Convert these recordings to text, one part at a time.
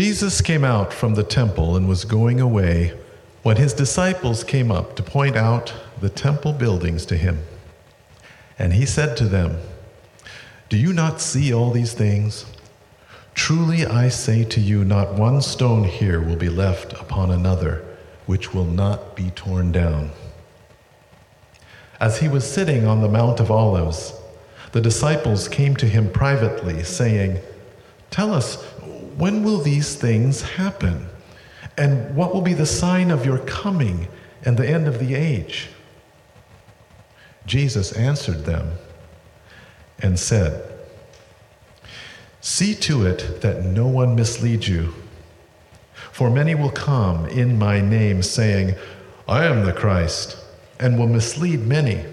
Jesus came out from the temple and was going away when his disciples came up to point out the temple buildings to him. And he said to them, Do you not see all these things? Truly I say to you, not one stone here will be left upon another, which will not be torn down. As he was sitting on the Mount of Olives, the disciples came to him privately, saying, Tell us, when will these things happen? And what will be the sign of your coming and the end of the age? Jesus answered them and said, See to it that no one misleads you. For many will come in my name, saying, I am the Christ, and will mislead many.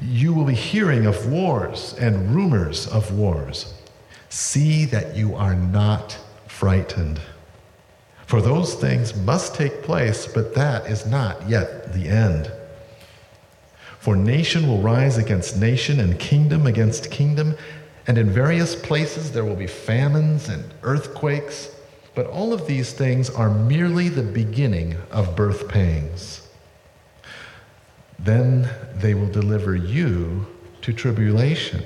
You will be hearing of wars and rumors of wars. See that you are not frightened. For those things must take place, but that is not yet the end. For nation will rise against nation, and kingdom against kingdom, and in various places there will be famines and earthquakes. But all of these things are merely the beginning of birth pangs. Then they will deliver you to tribulation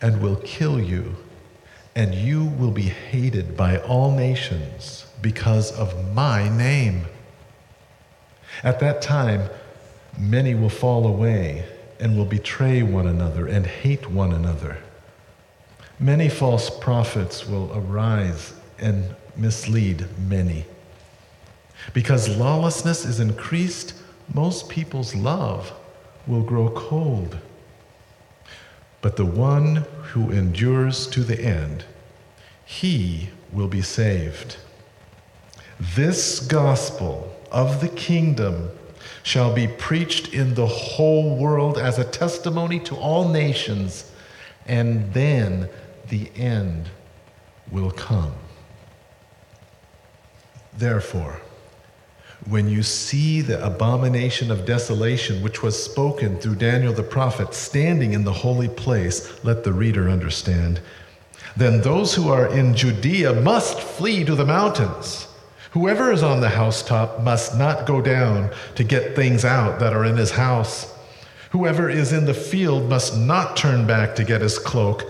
and will kill you, and you will be hated by all nations because of my name. At that time, many will fall away and will betray one another and hate one another. Many false prophets will arise and mislead many. Because lawlessness is increased, most people's love will grow cold. But the one who endures to the end, he will be saved. This gospel of the kingdom shall be preached in the whole world as a testimony to all nations, and then the end will come. Therefore, when you see the abomination of desolation which was spoken through Daniel the prophet standing in the holy place, let the reader understand. Then those who are in Judea must flee to the mountains. Whoever is on the housetop must not go down to get things out that are in his house. Whoever is in the field must not turn back to get his cloak.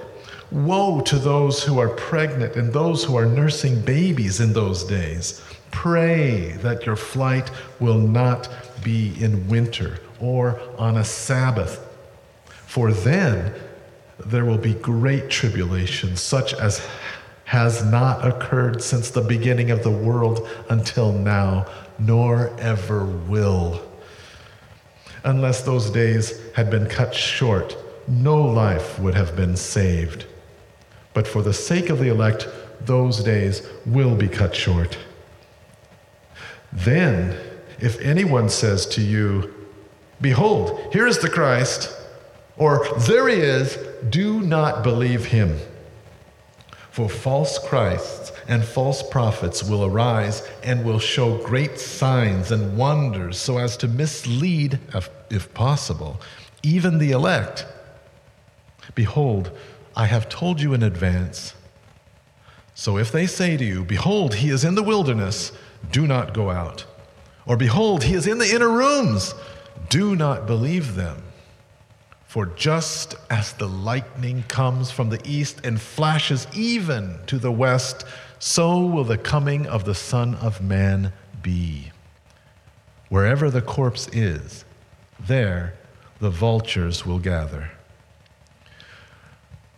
Woe to those who are pregnant and those who are nursing babies in those days. Pray that your flight will not be in winter or on a Sabbath, for then there will be great tribulation, such as has not occurred since the beginning of the world until now, nor ever will. Unless those days had been cut short, no life would have been saved. But for the sake of the elect, those days will be cut short. Then, if anyone says to you, Behold, here is the Christ, or there he is, do not believe him. For false Christs and false prophets will arise and will show great signs and wonders so as to mislead, if possible, even the elect. Behold, I have told you in advance. So if they say to you, Behold, he is in the wilderness, do not go out. Or behold, he is in the inner rooms. Do not believe them. For just as the lightning comes from the east and flashes even to the west, so will the coming of the Son of Man be. Wherever the corpse is, there the vultures will gather.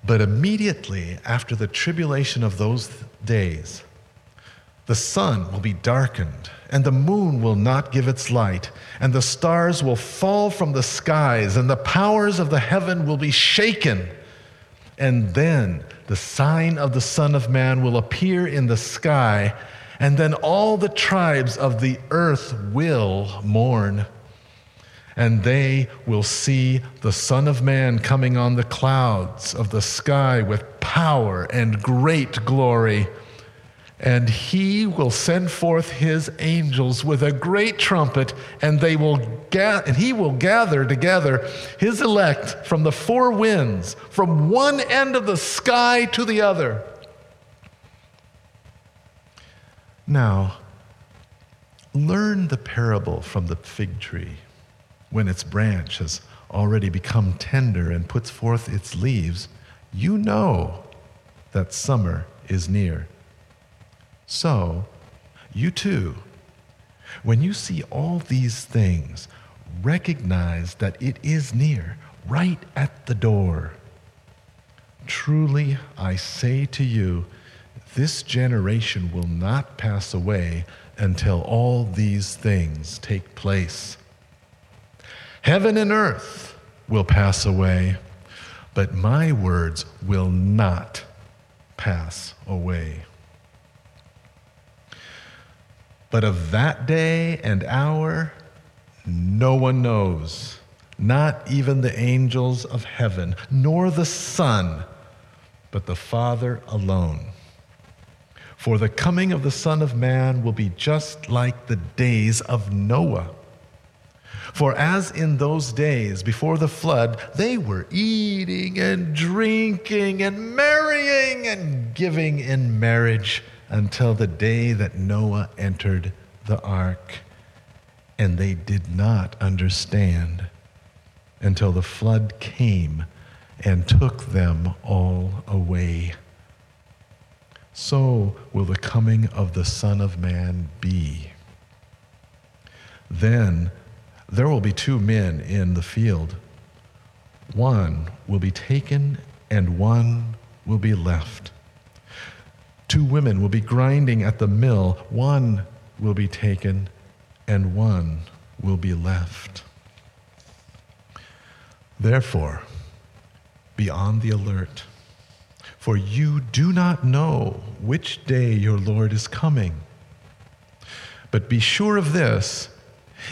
But immediately after the tribulation of those days, the sun will be darkened, and the moon will not give its light, and the stars will fall from the skies, and the powers of the heaven will be shaken. And then the sign of the Son of Man will appear in the sky, and then all the tribes of the earth will mourn. And they will see the Son of Man coming on the clouds of the sky with power and great glory and he will send forth his angels with a great trumpet and they will ga- and he will gather together his elect from the four winds from one end of the sky to the other Now, learn the parable from the fig tree. When its branch has already become tender and puts forth its leaves, you know that summer is near. So, you too, when you see all these things, recognize that it is near, right at the door. Truly, I say to you, this generation will not pass away until all these things take place. Heaven and earth will pass away, but my words will not pass away. But of that day and hour, no one knows, not even the angels of heaven, nor the Son, but the Father alone. For the coming of the Son of Man will be just like the days of Noah. For as in those days before the flood, they were eating and drinking and marrying and giving in marriage until the day that Noah entered the ark. And they did not understand until the flood came and took them all away. So will the coming of the Son of Man be. Then there will be two men in the field. One will be taken and one will be left. Two women will be grinding at the mill. One will be taken and one will be left. Therefore, be on the alert, for you do not know which day your Lord is coming. But be sure of this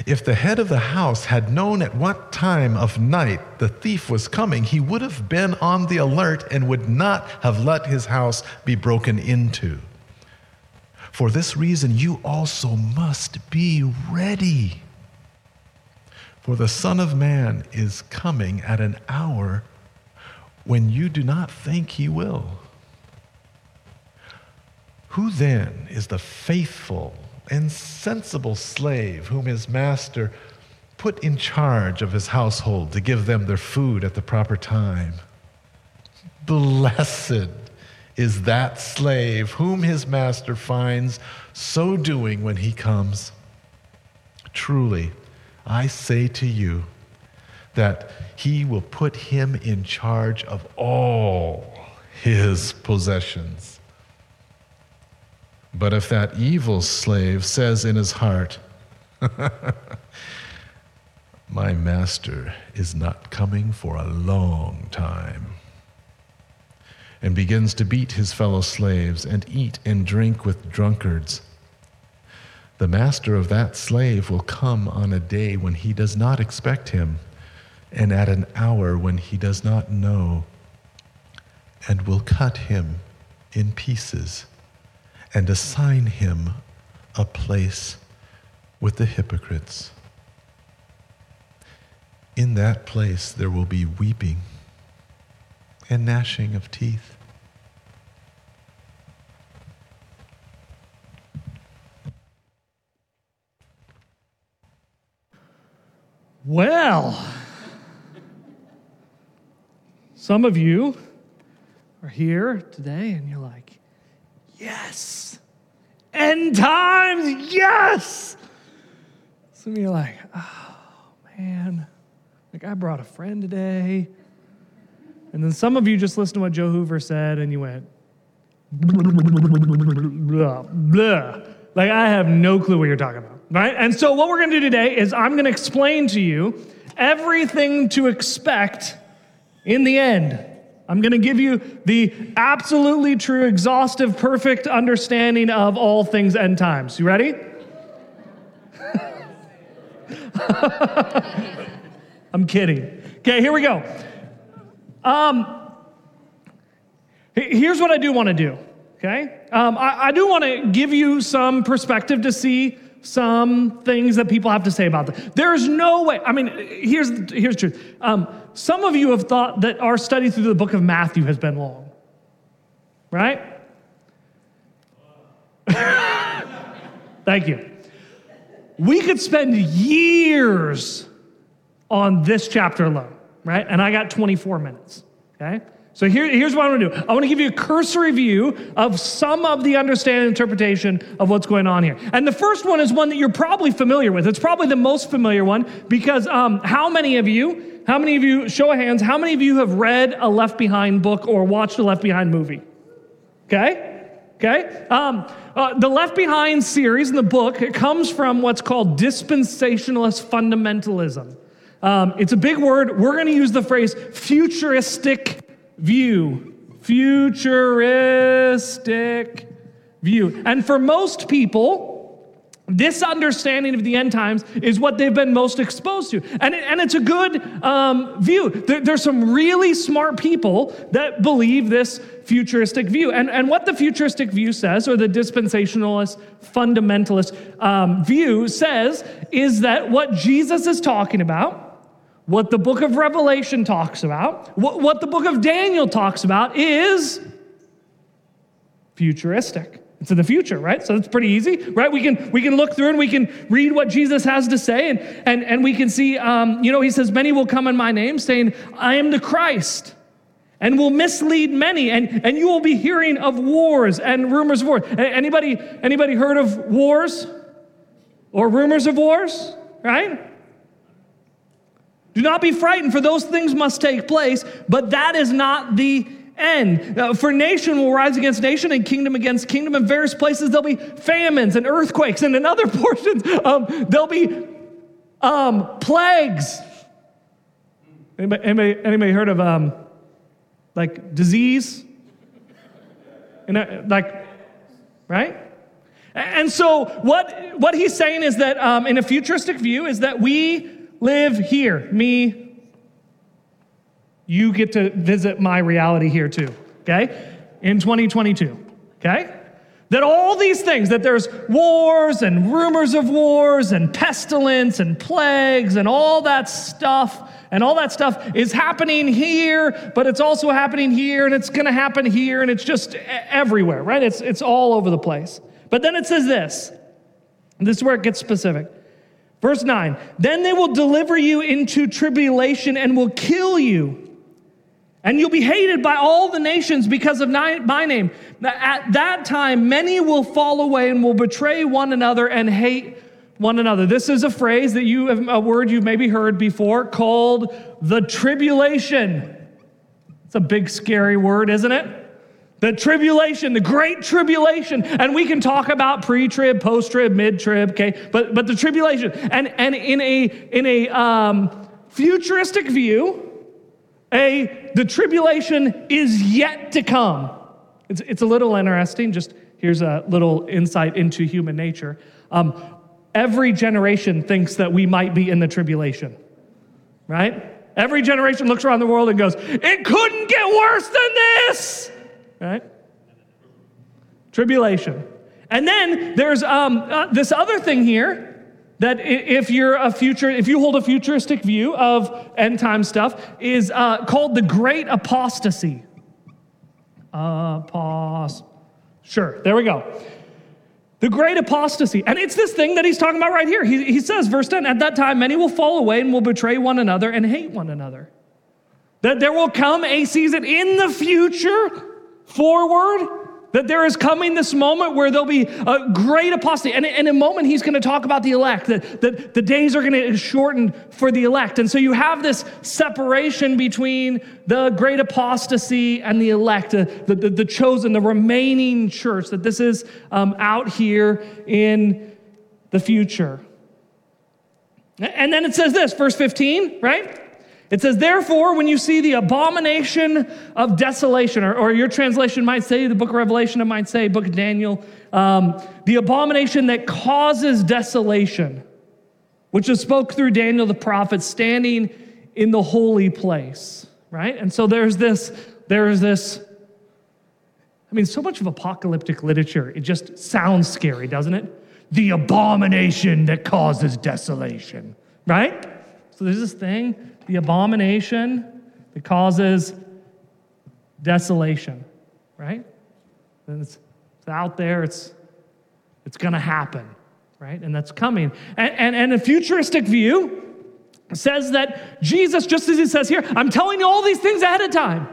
if the head of the house had known at what time of night the thief was coming, he would have been on the alert and would not have let his house be broken into. For this reason, you also must be ready. For the Son of Man is coming at an hour when you do not think he will. Who then is the faithful and sensible slave whom his master put in charge of his household to give them their food at the proper time. Blessed is that slave whom his master finds so doing when he comes. Truly, I say to you that he will put him in charge of all his possessions. But if that evil slave says in his heart, My master is not coming for a long time, and begins to beat his fellow slaves and eat and drink with drunkards, the master of that slave will come on a day when he does not expect him, and at an hour when he does not know, and will cut him in pieces and assign him a place with the hypocrites. In that place there will be weeping and gnashing of teeth. Well, some of you are here today and you're like, yes. End times, yes. Some of you are like, oh, man. Like, I brought a friend today. And then some of you just listened to what Joe Hoover said and you went, blah, blah. Like, I have no clue what you're talking about, right? And so, what we're gonna do today is I'm gonna explain to you everything to expect in the end. I'm going to give you the absolutely true, exhaustive, perfect understanding of all things end times. You ready? I'm kidding. Okay, here we go. Um, here's what I do want to do. Okay, um, I, I do want to give you some perspective to see some things that people have to say about that. There's no way. I mean, here's here's the truth. Um, some of you have thought that our study through the book of Matthew has been long, right? Thank you. We could spend years on this chapter alone, right? And I got 24 minutes, okay? So here, here's what I want to do. I want to give you a cursory view of some of the understanding and interpretation of what's going on here. And the first one is one that you're probably familiar with. It's probably the most familiar one because um, how many of you, how many of you, show of hands, how many of you have read a Left Behind book or watched a Left Behind movie? Okay? Okay? Um, uh, the Left Behind series in the book it comes from what's called dispensationalist fundamentalism. Um, it's a big word. We're going to use the phrase futuristic view. Futuristic view. And for most people, this understanding of the end times is what they've been most exposed to. And, it, and it's a good um, view. There, there's some really smart people that believe this futuristic view. And, and what the futuristic view says, or the dispensationalist, fundamentalist um, view says, is that what Jesus is talking about what the book of Revelation talks about, what, what the book of Daniel talks about is futuristic. It's in the future, right? So it's pretty easy, right? We can we can look through and we can read what Jesus has to say, and and and we can see, um, you know, he says, "Many will come in my name, saying, I am the Christ." And will mislead many, and, and you will be hearing of wars and rumors of wars. Anybody, anybody heard of wars or rumors of wars? Right? Do not be frightened, for those things must take place, but that is not the end. Uh, for nation will rise against nation and kingdom against kingdom. In various places, there'll be famines and earthquakes, and in other portions, um, there'll be um, plagues. Anybody, anybody, anybody heard of um, like disease? You know, like, right? And so, what, what he's saying is that um, in a futuristic view, is that we live here. Me, you get to visit my reality here too, okay? In 2022, okay? That all these things, that there's wars and rumors of wars and pestilence and plagues and all that stuff, and all that stuff is happening here, but it's also happening here, and it's gonna happen here, and it's just everywhere, right? It's, it's all over the place. But then it says this, this is where it gets specific. Verse 9, then they will deliver you into tribulation and will kill you. And you'll be hated by all the nations because of my name. At that time, many will fall away and will betray one another and hate one another. This is a phrase that you have, a word you've maybe heard before called the tribulation. It's a big, scary word, isn't it? The tribulation, the great tribulation. And we can talk about pre-trib, post-trib, mid-trib, okay? But but the tribulation. And and in a in a um, futuristic view, a the tribulation is yet to come. It's, it's a little interesting. Just here's a little insight into human nature. Um, every generation thinks that we might be in the tribulation, right? Every generation looks around the world and goes, "It couldn't get worse than this." Right? Tribulation. And then there's um, uh, this other thing here that if you're a future, if you hold a futuristic view of end time stuff, is uh, called the Great Apostasy. Apost. Sure, there we go. The great apostasy. And it's this thing that he's talking about right here. He, he says, verse 10, at that time, many will fall away and will betray one another and hate one another. That there will come a season in the future forward that there is coming this moment where there'll be a great apostasy. And in a moment, he's going to talk about the elect, that, that the days are going to shorten for the elect. And so you have this separation between the great apostasy and the elect, the, the, the chosen, the remaining church, that this is um, out here in the future. And then it says this, verse 15, right? It says, therefore, when you see the abomination of desolation, or, or, your translation might say, the book of Revelation, it might say, book of Daniel, um, the abomination that causes desolation, which is spoke through Daniel the prophet, standing in the holy place, right? And so there's this, there's this, I mean, so much of apocalyptic literature, it just sounds scary, doesn't it? The abomination that causes desolation, right? So there's this thing the abomination that causes desolation, right? And it's, it's out there, it's, it's going to happen. right? And that's coming. And, and, and a futuristic view says that Jesus, just as he says here, I'm telling you all these things ahead of time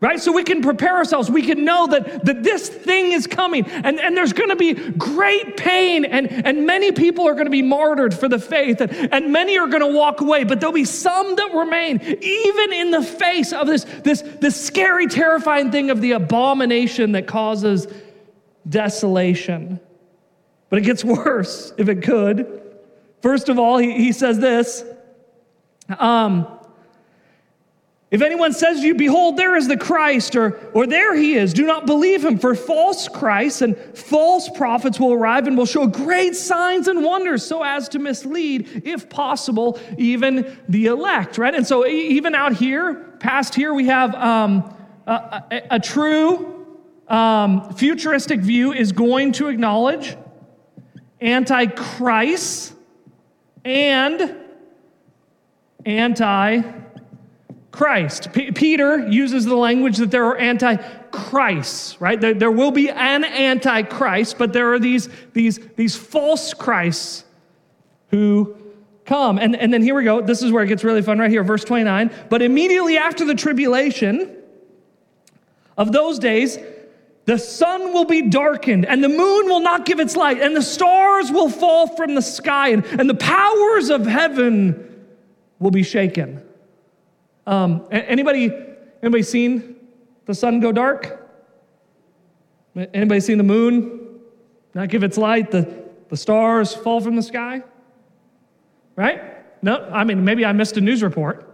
right? So we can prepare ourselves. We can know that, that this thing is coming and, and there's going to be great pain and, and many people are going to be martyred for the faith and, and many are going to walk away, but there'll be some that remain even in the face of this, this, this scary, terrifying thing of the abomination that causes desolation. But it gets worse if it could. First of all, he, he says this. Um, if anyone says to you, Behold, there is the Christ, or, or there he is, do not believe him, for false Christs and false prophets will arrive and will show great signs and wonders so as to mislead, if possible, even the elect, right? And so, even out here, past here, we have um, a, a, a, true um, futuristic view is going to acknowledge antichrist and anti Christ. P- Peter uses the language that there are antichrists, right? There, there will be an antichrist, but there are these, these, these false Christs who come. And, and then here we go. This is where it gets really fun right here, verse 29. But immediately after the tribulation of those days, the sun will be darkened, and the moon will not give its light, and the stars will fall from the sky, and, and the powers of heaven will be shaken. Um, anybody, anybody seen the sun go dark? Anybody seen the moon not give its light? The, the stars fall from the sky? Right? No, I mean, maybe I missed a news report.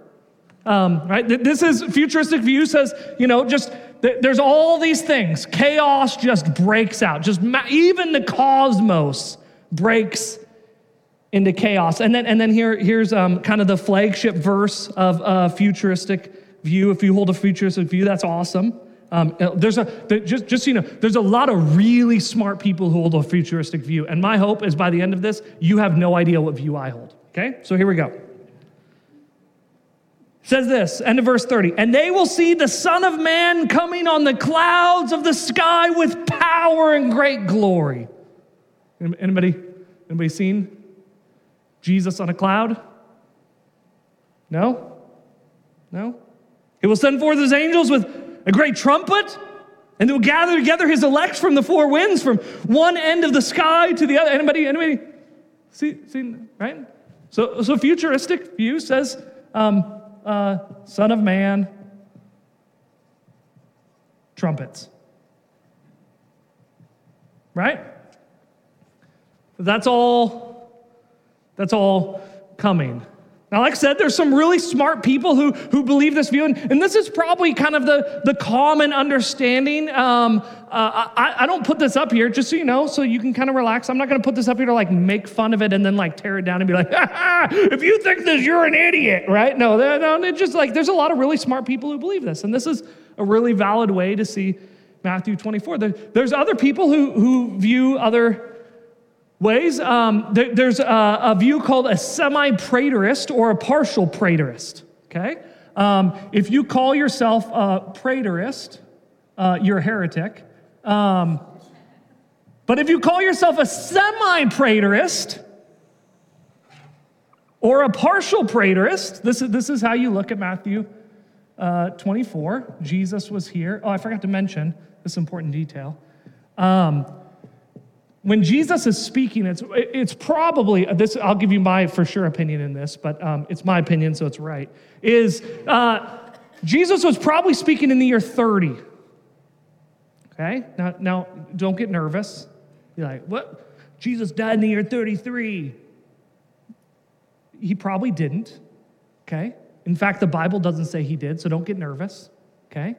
Um, right? This is futuristic view says, you know, just there's all these things. Chaos just breaks out. Just even the cosmos breaks into chaos. And then, and then here, here's um, kind of the flagship verse of a futuristic view. If you hold a futuristic view, that's awesome. Um, uh, there's a just just so you know, there's a lot of really smart people who hold a futuristic view, and my hope is by the end of this, you have no idea what view I hold. Okay, so here we go. It says this, end of verse 30, and they will see the Son of Man coming on the clouds of the sky with power and great glory. Anybody, anybody seen Jesus on a cloud? No? No? He will send forth his angels with a great trumpet, and they will gather together his elect from the four winds, from one end of the sky to the other. Anybody, anybody see, see right? So, so futuristic view says, um, uh, Son of Man, trumpets. Right? That's all that's all coming. Now, like I said, there's some really smart people who, who believe this view, and, and this is probably kind of the, the common understanding. Um, uh, I, I don't put this up here, just so you know, so you can kind of relax. I'm not going to put this up here to like make fun of it and then like tear it down and be like, if you think this, you're an idiot, right? No, no, it's just like there's a lot of really smart people who believe this, and this is a really valid way to see Matthew 24. There, there's other people who, who view other ways. Um, there, there's a, a, view called a semi preterist or a partial preterist. Okay? Um, if you call yourself a preterist, uh, you're a heretic. Um, but if you call yourself a semi preterist or a partial preterist, this is, this is how you look at Matthew uh, 24. Jesus was here. Oh, I forgot to mention this important detail. Um, when Jesus is speaking, it's, it's probably, this, I'll give you my for sure opinion in this, but um, it's my opinion, so it's right, is uh, Jesus was probably speaking in the year 30. Okay? Now, now don't get nervous. You're like, what? Jesus died in the year 33. He probably didn't. Okay? In fact, the Bible doesn't say he did, so don't get nervous. Okay?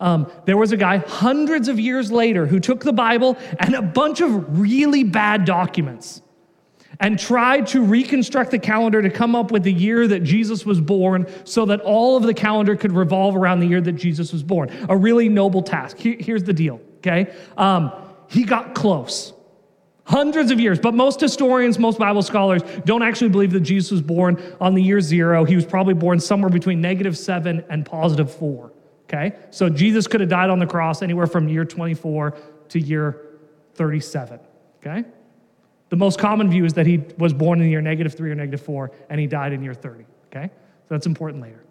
Um, there was a guy hundreds of years later who took the Bible and a bunch of really bad documents and tried to reconstruct the calendar to come up with the year that Jesus was born so that all of the calendar could revolve around the year that Jesus was born. A really noble task. here's the deal, okay? Um, he got close. Hundreds of years, but most historians, most Bible scholars don't actually believe that Jesus was born on the year zero. He was probably born somewhere between negative seven and positive four. Okay? So Jesus could have died on the cross anywhere from year 24 to year 37. Okay? The most common view is that he was born in the year negative three or negative four, and he died in year 30. Okay? So that's important later.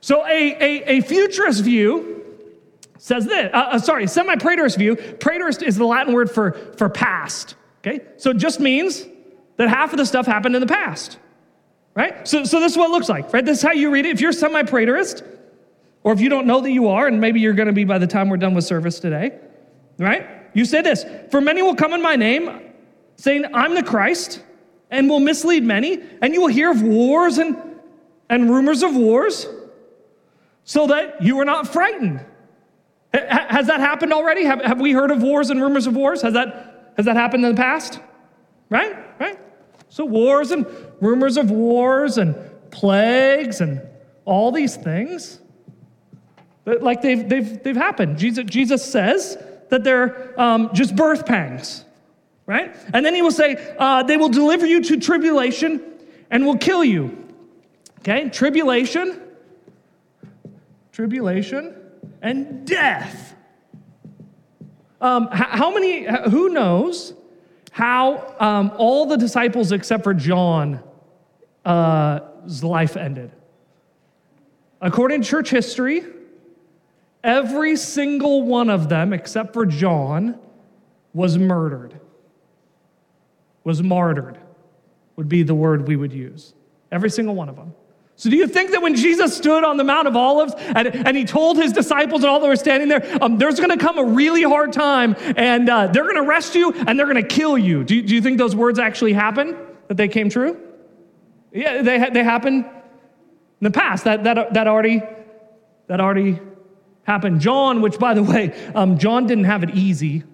So a, a, a futurist view says this, uh, uh, sorry, semi preterist view. Preterist is the Latin word for, for past. Okay? So it just means that half of the stuff happened in the past. Right? So, so this is what it looks like, right? This is how you read it. If you're semi preterist, or if you don't know that you are, and maybe you're going to be by the time we're done with service today, right? You say this For many will come in my name, saying, I'm the Christ, and will mislead many, and you will hear of wars and, and rumors of wars, so that you are not frightened. Has that happened already? Have, have we heard of wars and rumors of wars? Has that, has that happened in the past? Right? Right? So, wars and rumors of wars and plagues and all these things, like they've, they've, they've happened. Jesus, Jesus says that they're um, just birth pangs, right? And then he will say, uh, they will deliver you to tribulation and will kill you. Okay? Tribulation, tribulation, and death. Um, how many, who knows how um, all the disciples except for John's uh, life ended? According to church history, every single one of them except for John was murdered, was martyred, would be the word we would use. Every single one of them. So, do you think that when Jesus stood on the Mount of Olives and, and he told his disciples and all that were standing there, um, there's going to come a really hard time and uh, they're going to arrest you and they're going to kill you? Do, do you think those words actually happened? That they came true? Yeah, they, they happened in the past. That, that, that, already, that already happened. John, which by the way, um, John didn't have it easy.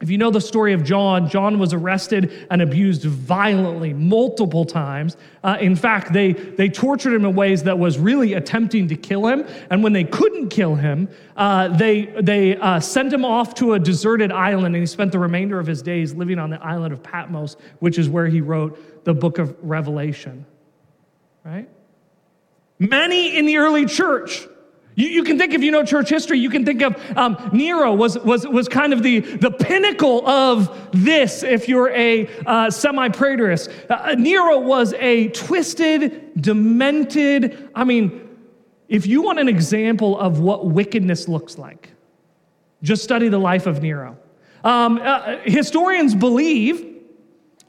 If you know the story of John, John was arrested and abused violently multiple times. Uh, in fact, they, they tortured him in ways that was really attempting to kill him. And when they couldn't kill him, uh, they, they uh, sent him off to a deserted island, and he spent the remainder of his days living on the island of Patmos, which is where he wrote the book of Revelation. Right? Many in the early church you, you can think, if you know church history, you can think of um, Nero was, was, was kind of the, the pinnacle of this if you're a uh, semi preterist. Uh, Nero was a twisted, demented, I mean, if you want an example of what wickedness looks like, just study the life of Nero. Um, uh, historians believe,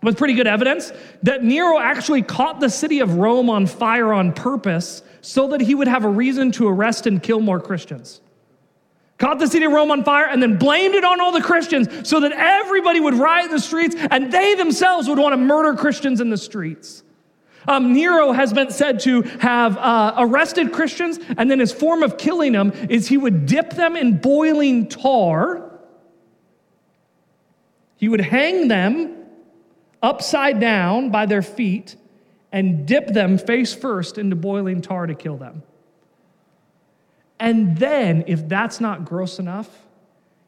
with pretty good evidence, that Nero actually caught the city of Rome on fire on purpose so that he would have a reason to arrest and kill more Christians. Caught the city of Rome on fire and then blamed it on all the Christians so that everybody would riot in the streets and they themselves would want to murder Christians in the streets. Um, Nero has been said to have uh, arrested Christians, and then his form of killing them is he would dip them in boiling tar. He would hang them upside down by their feet and dip them face first into boiling tar to kill them. And then, if that's not gross enough,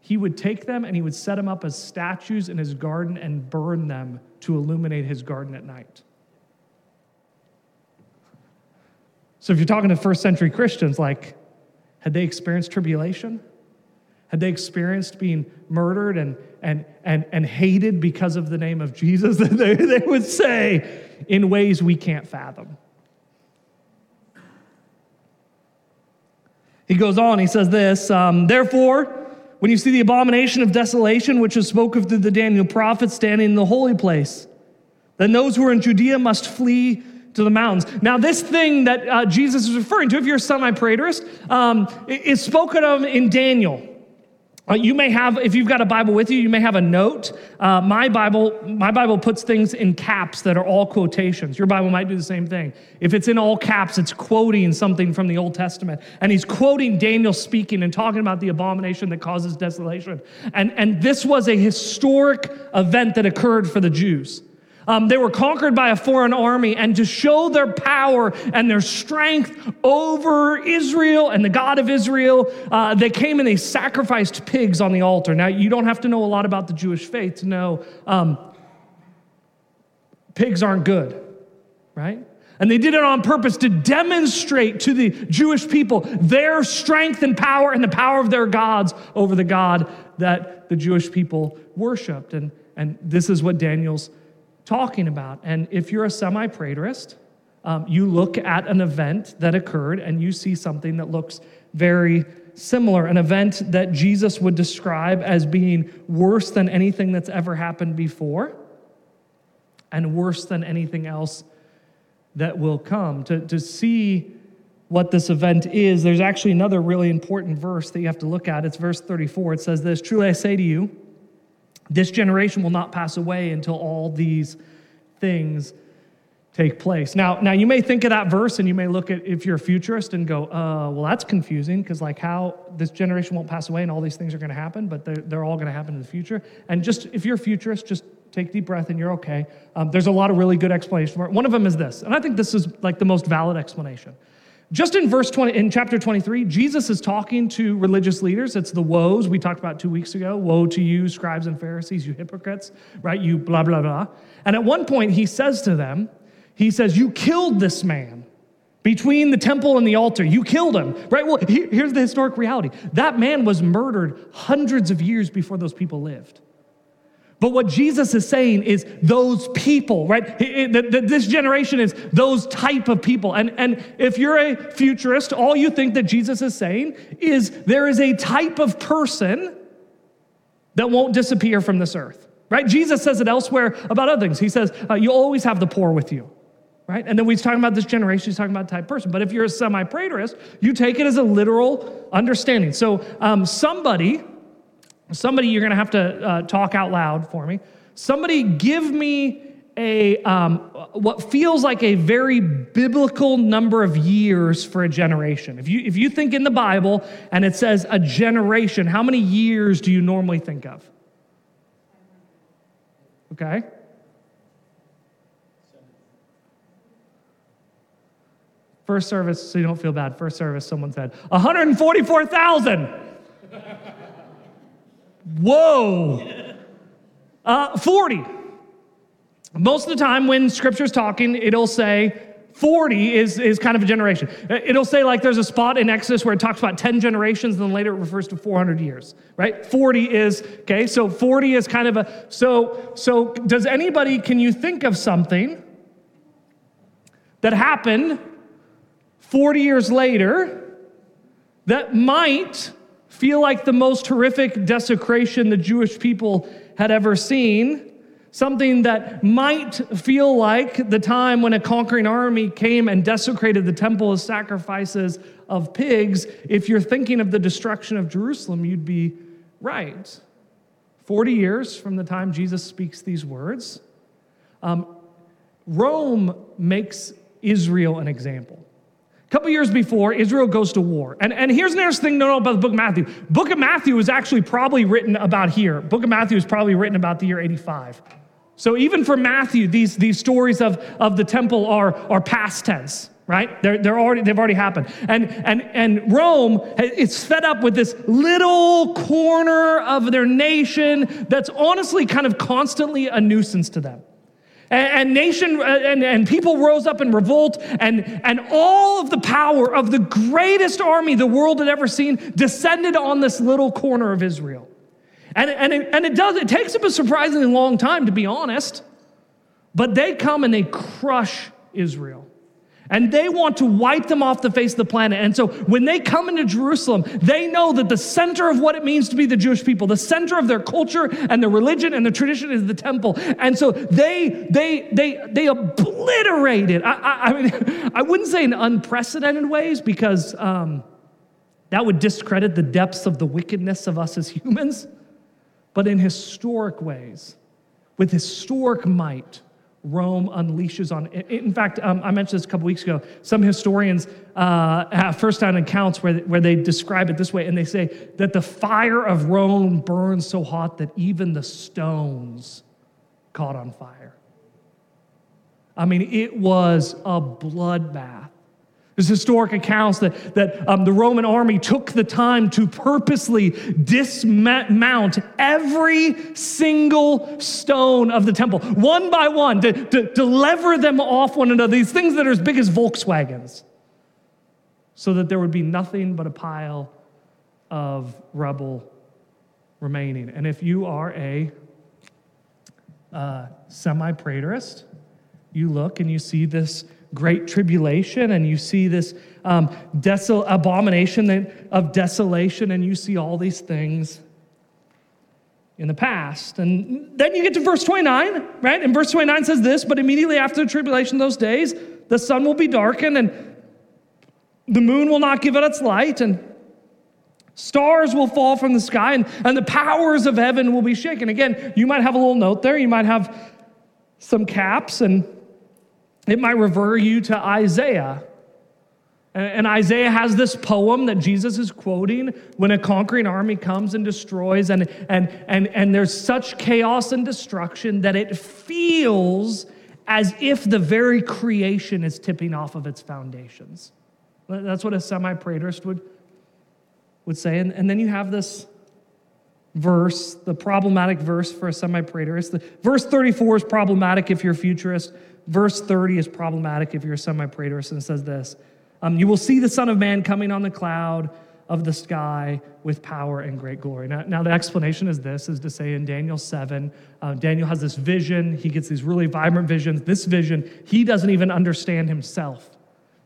he would take them and he would set them up as statues in his garden and burn them to illuminate his garden at night. So, if you're talking to first century Christians, like, had they experienced tribulation? Had they experienced being murdered and, and, and, and hated because of the name of Jesus? they, they would say in ways we can't fathom. He goes on, he says this um, Therefore, when you see the abomination of desolation, which is spoken through the Daniel prophet, standing in the holy place, then those who are in Judea must flee to the mountains. Now, this thing that uh, Jesus is referring to, if you're a semi preterist, um, is spoken of in Daniel. Uh, you may have, if you've got a Bible with you, you may have a note. Uh, my Bible, my Bible puts things in caps that are all quotations. Your Bible might do the same thing. If it's in all caps, it's quoting something from the Old Testament, and he's quoting Daniel speaking and talking about the abomination that causes desolation. And and this was a historic event that occurred for the Jews. Um, they were conquered by a foreign army, and to show their power and their strength over Israel and the God of Israel, uh, they came and they sacrificed pigs on the altar. Now, you don't have to know a lot about the Jewish faith to know um, pigs aren't good, right? And they did it on purpose to demonstrate to the Jewish people their strength and power and the power of their gods over the God that the Jewish people worshiped. And And this is what Daniel's talking about. And if you're a semi preterist, um, you look at an event that occurred and you see something that looks very similar, an event that Jesus would describe as being worse than anything that's ever happened before and worse than anything else that will come. To, to see what this event is, there's actually another really important verse that you have to look at. It's verse 34. It says this Truly I say to you, this generation will not pass away until all these things take place. Now, now you may think of that verse and you may look at if you're a futurist and go, uh, well, that's confusing because like how this generation won't pass away and all these things are going to happen, but they're, they're all going to happen in the future. And just if you're a futurist, just take deep breath and you're okay. Um, there's a lot of really good explanations for it. One of them is this, and I think this is like the most valid explanation. Just in verse 20, in chapter 23, Jesus is talking to religious leaders. It's the woes we talked about two weeks ago. Woe to you, scribes and Pharisees, you hypocrites, right? You blah, blah, blah. And at one point, he says to them, he says, You killed this man between the temple and the altar. You killed him, right? Well, here's the historic reality that man was murdered hundreds of years before those people lived. But what Jesus is saying is those people, right? This generation is those type of people. And, and if you're a futurist, all you think that Jesus is saying is there is a type of person that won't disappear from this earth, right? Jesus says it elsewhere about other things. He says, uh, You'll always have the poor with you, right? And then he's talking about this generation, he's talking about type person. But if you're a semi preterist, you take it as a literal understanding. So um, somebody Somebody, you're going to have to uh, talk out loud for me. Somebody, give me a um, what feels like a very biblical number of years for a generation. If you if you think in the Bible and it says a generation, how many years do you normally think of? Okay. First service, so you don't feel bad. First service, someone said 144,000. Whoa. Uh, 40. Most of the time when scripture's talking, it'll say 40 is, is kind of a generation. It'll say like there's a spot in Exodus where it talks about 10 generations, and then later it refers to 400 years, right? 40 is, okay, so 40 is kind of a, so, so does anybody, can you think of something that happened 40 years later that might feel like the most horrific desecration the Jewish people had ever seen. Something that might feel like the time when a conquering army came and desecrated the temple as sacrifices of pigs. If you're thinking of the destruction of Jerusalem, you'd be right. 40 years from the time Jesus speaks these words, um, Rome makes Israel an example couple years before, Israel goes to war. And, and here's an interesting thing to know about the book of Matthew. Book of Matthew was actually probably written about here. Book of Matthew is probably written about the year 85. So even for Matthew, these, these stories of, of the temple are, are past tense, right? They're, they're already, they've already happened. And, and, and Rome is fed up with this little corner of their nation that's honestly kind of constantly a nuisance to them. And, and nation uh, and, and people rose up in revolt, and, and all of the power of the greatest army the world had ever seen descended on this little corner of Israel. And, and, it, and it does, it takes them a surprisingly long time, to be honest. But they come and they crush Israel and they want to wipe them off the face of the planet. And so when they come into Jerusalem, they know that the center of what it means to be the Jewish people, the center of their culture and their religion and the tradition is the temple. And so they they they they obliterate it. I, I, I mean, I wouldn't say in unprecedented ways because um, that would discredit the depths of the wickedness of us as humans, but in historic ways, with historic might Rome unleashes on. In fact, um, I mentioned this a couple weeks ago. Some historians uh, have first-hand accounts where, where they describe it this way, and they say that the fire of Rome burns so hot that even the stones caught on fire. I mean, it was a bloodbath. There's historic accounts that, that um, the Roman army took the time to purposely dismount every single stone of the temple, one by one, to, to, to lever them off one another, these things that are as big as Volkswagens, so that there would be nothing but a pile of rubble remaining. And if you are a uh, semi preterist, you look and you see this great tribulation and you see this um, desol- abomination of desolation and you see all these things in the past. And then you get to verse 29, right? And verse 29 says this, but immediately after the tribulation those days, the sun will be darkened and the moon will not give it its light and stars will fall from the sky and, and the powers of heaven will be shaken. Again, you might have a little note there. You might have some caps and it might refer you to Isaiah. And Isaiah has this poem that Jesus is quoting when a conquering army comes and destroys, and, and, and, and there's such chaos and destruction that it feels as if the very creation is tipping off of its foundations. That's what a semi preterist would, would say. And, and then you have this verse, the problematic verse for a semi preterist. Verse 34 is problematic if you're a futurist. Verse 30 is problematic if you're a semi preterist, and it says this um, You will see the Son of Man coming on the cloud of the sky with power and great glory. Now, now the explanation is this is to say in Daniel 7, uh, Daniel has this vision. He gets these really vibrant visions. This vision, he doesn't even understand himself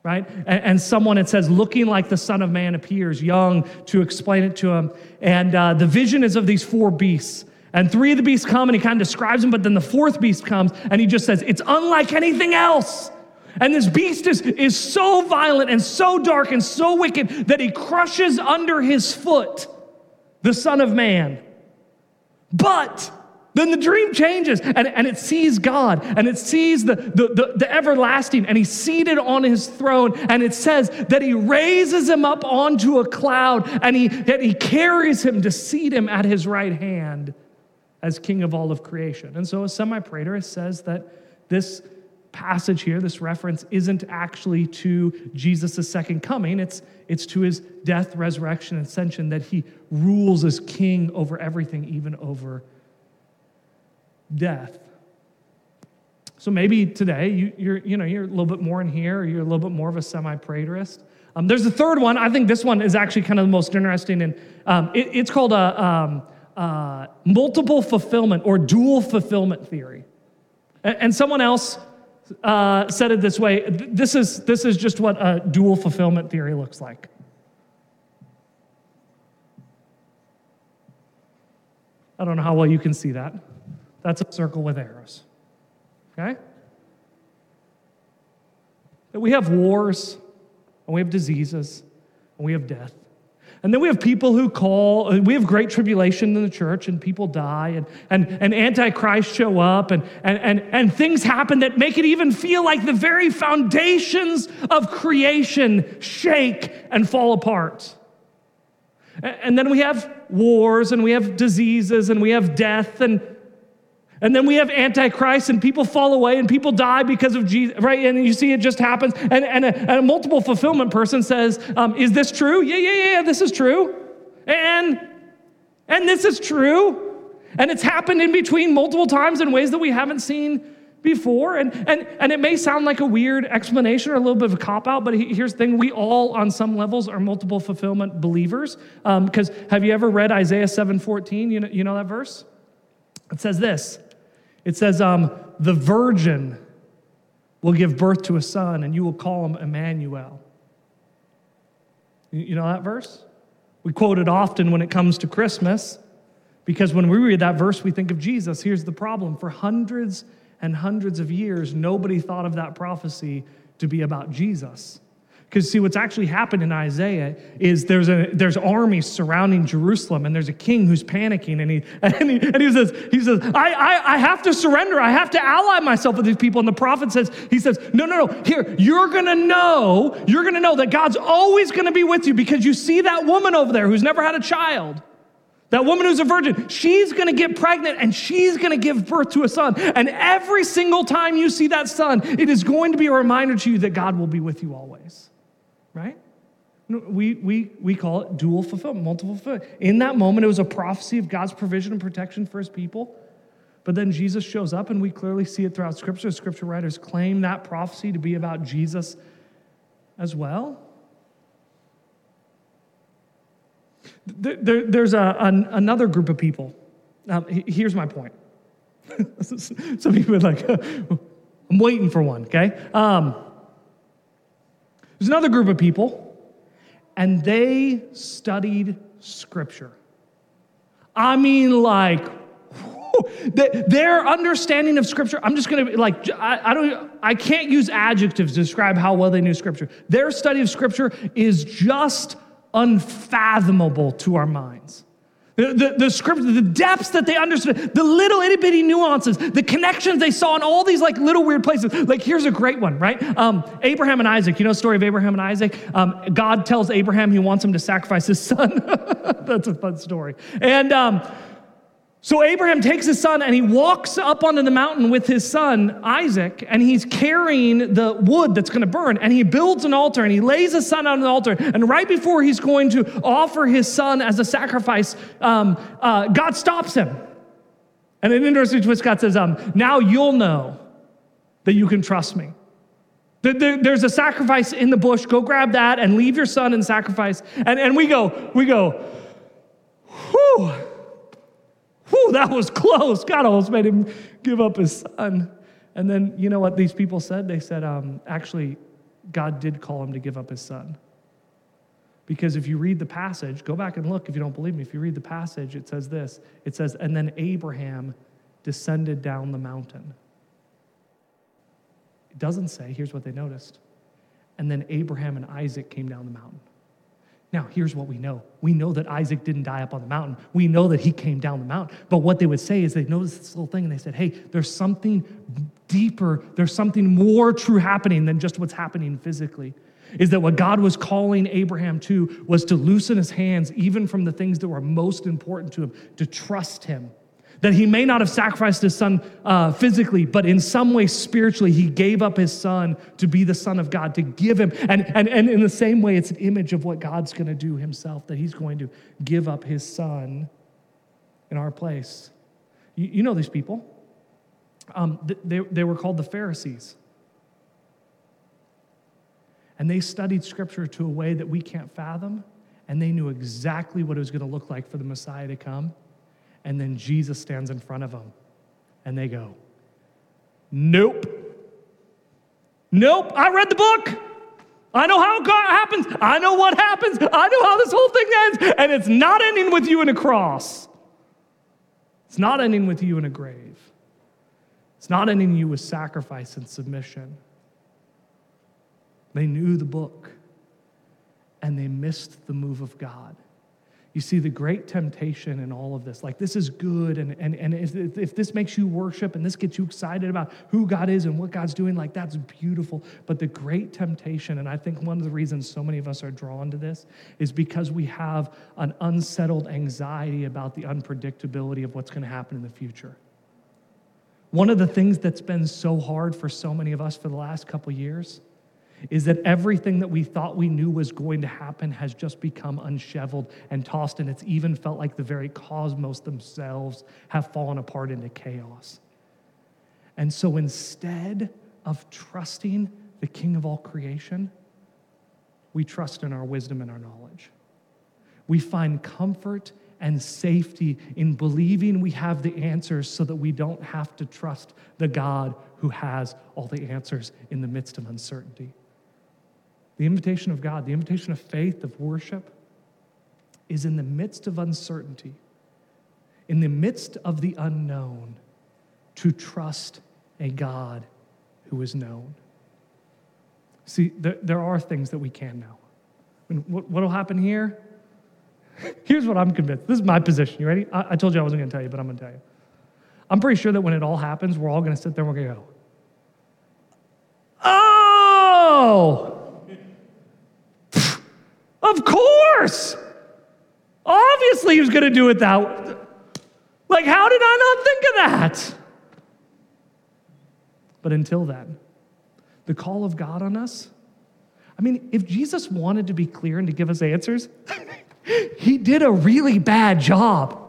right? And, and, someone, it says, looking like the Son of Man appears, young, to explain it to him. And uh, the vision is of these four beasts. And three of the beasts come and he kind of describes them, but then the fourth beast comes and he just says, It's unlike anything else. And this beast is, is so violent and so dark and so wicked that he crushes under his foot the Son of Man. But then the dream changes and, and it sees God and it sees the, the, the, the, everlasting and he's seated on his throne. And it says that he raises him up onto a cloud and he, that he carries him to seat him at his right hand as king of all of creation. And so a semi preterist says that this passage here, this reference, isn't actually to Jesus' second coming. It's, it's to his death, resurrection, ascension, that he rules as king over everything, even over death. So maybe today you, you're, you know, you're a little bit more in here, or you're a little bit more of a semi-preterist. Um, there's a third one. I think this one is actually kind of the most interesting, and um, it, it's called a um, uh, multiple fulfillment or dual fulfillment theory. And, and someone else uh, said it this way: this is this is just what a dual fulfillment theory looks like. I don't know how well you can see that. That's a circle with arrows. Okay? That we have wars, and we have diseases, and we have death. And then we have people who call, we have great tribulation in the church, and people die, and, and, and antichrist show up, and, and, and, and things happen that make it even feel like the very foundations of creation shake and fall apart. And then we have wars, and we have diseases, and we have death, and and then we have Antichrist, and people fall away, and people die because of Jesus, right? And you see it just happens. And, and, a, and a multiple fulfillment person says, um, Is this true? Yeah, yeah, yeah, this is true. And, and this is true. And it's happened in between multiple times in ways that we haven't seen before. And, and, and it may sound like a weird explanation or a little bit of a cop out, but here's the thing we all, on some levels, are multiple fulfillment believers. Because um, have you ever read Isaiah 7 14? You know, you know that verse? It says this it says, um, The virgin will give birth to a son, and you will call him Emmanuel. You know that verse? We quote it often when it comes to Christmas because when we read that verse, we think of Jesus. Here's the problem for hundreds and hundreds of years, nobody thought of that prophecy to be about Jesus. Because see, what's actually happened in Isaiah is there's a there's armies surrounding Jerusalem, and there's a king who's panicking, and he and he, and he says he says I, I I have to surrender, I have to ally myself with these people. And the prophet says he says no no no here you're gonna know you're gonna know that God's always gonna be with you because you see that woman over there who's never had a child. That woman who's a virgin, she's gonna get pregnant and she's gonna give birth to a son. And every single time you see that son, it is going to be a reminder to you that God will be with you always right? We, we, we call it dual fulfillment, multiple fulfillment. In that moment, it was a prophecy of God's provision and protection for his people. But then Jesus shows up, and we clearly see it throughout Scripture. Scripture writers claim that prophecy to be about Jesus as well. There, there's a, an, another group of people. here's my point. Some people are like, I'm waiting for one, okay? Um, there's another group of people, and they studied scripture. I mean, like, their understanding of scripture i'm just going to like I, I, don't i can't use adjectives to describe how well they knew scripture their study of scripture is just unfathomable to our minds the, the, the script, the depths that they understood, the little itty bitty nuances, the connections they saw in all these like little weird places. Like here's a great one, right? Um, Abraham and Isaac. You know the story of Abraham and Isaac? Um, God tells Abraham he wants him to sacrifice his son. That's a fun story. And um, so Abraham takes his son and he walks up onto the mountain with his son Isaac, and he's carrying the wood that's going to burn. And he builds an altar and he lays his son on the altar. And right before he's going to offer his son as a sacrifice, um, uh, God stops him. And an interesting twist, God says, um, "Now you'll know that you can trust me." There's a sacrifice in the bush. Go grab that and leave your son and sacrifice. And, and we go, we go, whew. Whew, that was close. God almost made him give up his son. And then, you know what these people said? They said, um, actually, God did call him to give up his son. Because if you read the passage, go back and look if you don't believe me. If you read the passage, it says this it says, and then Abraham descended down the mountain. It doesn't say, here's what they noticed. And then Abraham and Isaac came down the mountain. Now, here's what we know. We know that Isaac didn't die up on the mountain. We know that he came down the mountain. But what they would say is they noticed this little thing and they said, hey, there's something deeper, there's something more true happening than just what's happening physically. Is that what God was calling Abraham to was to loosen his hands even from the things that were most important to him, to trust him that he may not have sacrificed his son uh, physically, but in some way spiritually, he gave up his son to be the son of God, to give him. And, and, and in the same way, it's an image of what God's going to do himself, that he's going to give up his son in our place. You, you know these people. Um, they, they were called the Pharisees. And they studied scripture to a way that we can't fathom, and they knew exactly what it was going to look like for the Messiah to come and then Jesus stands in front of them and they go, Nope. Nope. I read the book. I know how it happens. I know what happens. I know how this whole thing ends. And it's not ending with you in a cross. It's not ending with you in a grave. It's not ending you with sacrifice and submission. They knew the book and they missed the move of God. You see the great temptation in all of this. Like, this is good. And, and, and if, if this makes you worship and this gets you excited about who God is and what God's doing, like, that's beautiful. But the great temptation, and I think one of the reasons so many of us are drawn to this, is because we have an unsettled anxiety about the unpredictability of what's going to happen in the future. One of the things that's been so hard for so many of us for the last couple years is that everything that we thought we knew was going to happen has just become unsheveled and tossed, and it's even felt like the very cosmos themselves have fallen apart into chaos. And so instead of trusting the King of all creation, we trust in our wisdom and our knowledge. We find comfort and safety in believing we have the answers so that we don't have to trust the God who has all the answers in the midst of uncertainty. The invitation of God, the invitation of faith, of worship, is in the midst of uncertainty, in the midst of the unknown, to trust a God who is known. See, there, there are things that we can know. I mean, what will happen here? Here's what I'm convinced. This is my position. You ready? I, I told you I wasn't going to tell you, but I'm going to tell you. I'm pretty sure that when it all happens, we're all going to sit there and we're going to go, oh! Of course. Obviously, he was going to do it that. Like, how did I not think of that? But until then, the call of God on us, I mean, if Jesus wanted to be clear and to give us answers, he did a really bad job.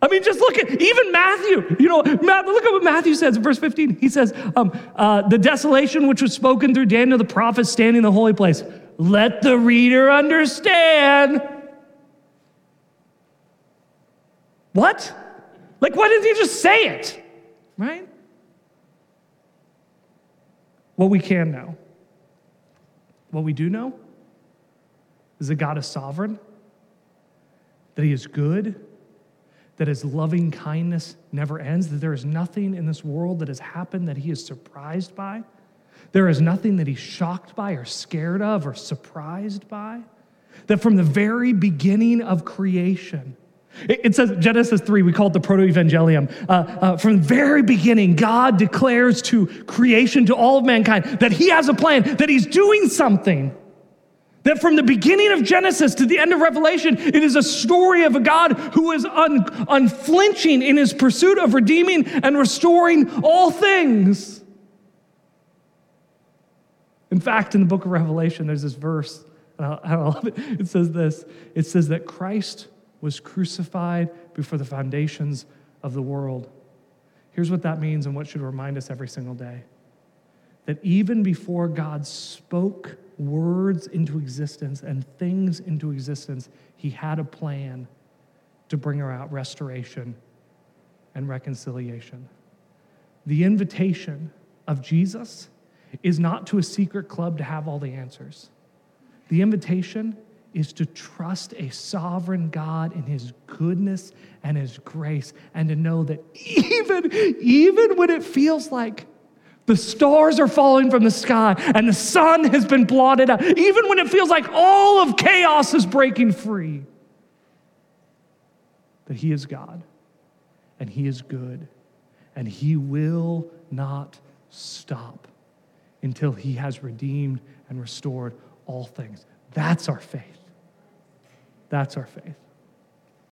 I mean, just look at even Matthew. You know, look at what Matthew says in verse 15. He says, um, uh, The desolation which was spoken through Daniel the prophet standing in the holy place. Let the reader understand. What? Like, why didn't he just say it? Right? What we can know, what we do know, is that God is sovereign, that he is good, that his loving kindness never ends, that there is nothing in this world that has happened that he is surprised by. There is nothing that he's shocked by or scared of or surprised by. That from the very beginning of creation, it says Genesis 3, we call it the proto evangelium. Uh, uh, from the very beginning, God declares to creation, to all of mankind, that He has a plan, that He's doing something. That from the beginning of Genesis to the end of Revelation, it is a story of a God who is un, unflinching in his pursuit of redeeming and restoring all things. In fact, in the book of Revelation, there's this verse, and I, I love it. It says this it says that Christ was crucified before the foundations of the world. Here's what that means and what should remind us every single day that even before God spoke words into existence and things into existence, he had a plan to bring about restoration and reconciliation. The invitation of Jesus is not to a secret club to have all the answers. The invitation is to trust a sovereign God in his goodness and his grace and to know that even even when it feels like the stars are falling from the sky and the sun has been blotted out. Even when it feels like all of chaos is breaking free, that He is God and He is good and He will not stop until He has redeemed and restored all things. That's our faith. That's our faith.